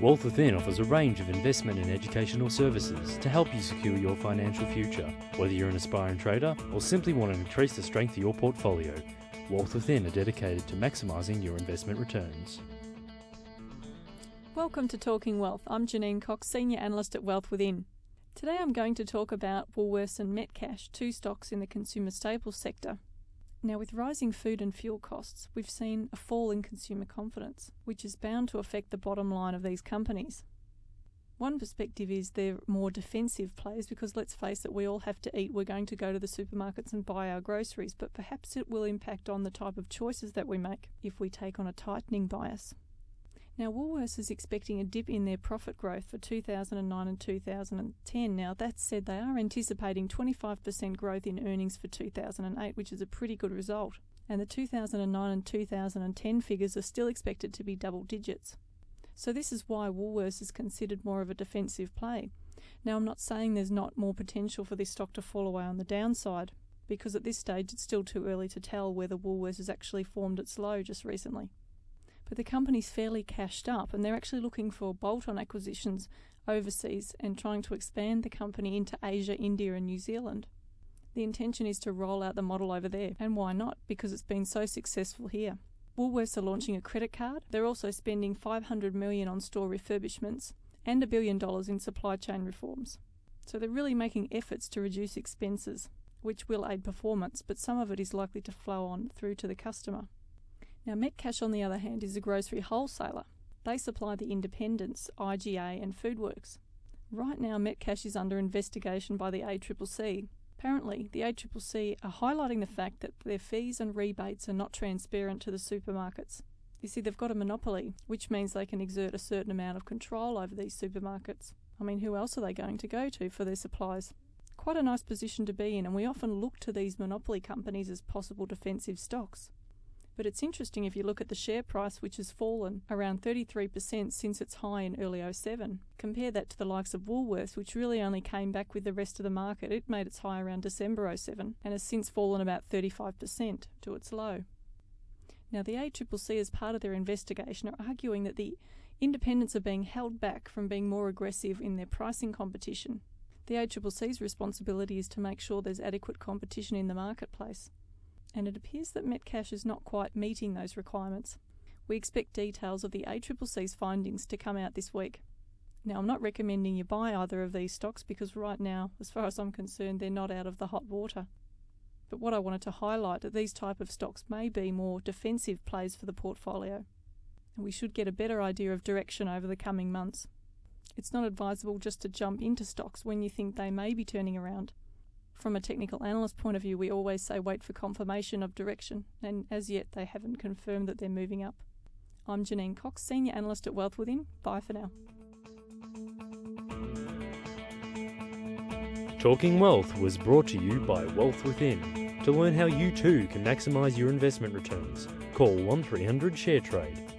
Wealth Within offers a range of investment and educational services to help you secure your financial future. Whether you're an aspiring trader or simply want to increase the strength of your portfolio, Wealth Within are dedicated to maximising your investment returns. Welcome to Talking Wealth. I'm Janine Cox, Senior Analyst at Wealth Within. Today I'm going to talk about Woolworths and Metcash, two stocks in the consumer staples sector. Now, with rising food and fuel costs, we've seen a fall in consumer confidence, which is bound to affect the bottom line of these companies. One perspective is they're more defensive plays because let's face it, we all have to eat. We're going to go to the supermarkets and buy our groceries, but perhaps it will impact on the type of choices that we make if we take on a tightening bias. Now, Woolworths is expecting a dip in their profit growth for 2009 and 2010. Now, that said, they are anticipating 25% growth in earnings for 2008, which is a pretty good result. And the 2009 and 2010 figures are still expected to be double digits. So, this is why Woolworths is considered more of a defensive play. Now, I'm not saying there's not more potential for this stock to fall away on the downside, because at this stage it's still too early to tell whether Woolworths has actually formed its low just recently but the company's fairly cashed up and they're actually looking for bolt on acquisitions overseas and trying to expand the company into Asia, India, and New Zealand. The intention is to roll out the model over there, and why not? Because it's been so successful here. Woolworths are launching a credit card. They're also spending 500 million on store refurbishments and a billion dollars in supply chain reforms. So they're really making efforts to reduce expenses, which will aid performance, but some of it is likely to flow on through to the customer. Now, Metcash, on the other hand, is a grocery wholesaler. They supply the independents, IGA, and Foodworks. Right now, Metcash is under investigation by the ACCC. Apparently, the ACCC are highlighting the fact that their fees and rebates are not transparent to the supermarkets. You see, they've got a monopoly, which means they can exert a certain amount of control over these supermarkets. I mean, who else are they going to go to for their supplies? Quite a nice position to be in, and we often look to these monopoly companies as possible defensive stocks. But it's interesting if you look at the share price, which has fallen around 33% since its high in early 07. Compare that to the likes of Woolworths, which really only came back with the rest of the market. It made its high around December 07 and has since fallen about 35% to its low. Now, the ACCC, as part of their investigation, are arguing that the independents are being held back from being more aggressive in their pricing competition. The ACCC's responsibility is to make sure there's adequate competition in the marketplace and it appears that Metcash is not quite meeting those requirements. We expect details of the ACCC's findings to come out this week. Now, I'm not recommending you buy either of these stocks because right now, as far as I'm concerned, they're not out of the hot water. But what I wanted to highlight that these type of stocks may be more defensive plays for the portfolio, and we should get a better idea of direction over the coming months. It's not advisable just to jump into stocks when you think they may be turning around. From a technical analyst point of view, we always say wait for confirmation of direction, and as yet they haven't confirmed that they're moving up. I'm Janine Cox, Senior Analyst at Wealth Within. Bye for now. Talking Wealth was brought to you by Wealth Within. To learn how you too can maximise your investment returns, call 1300 ShareTrade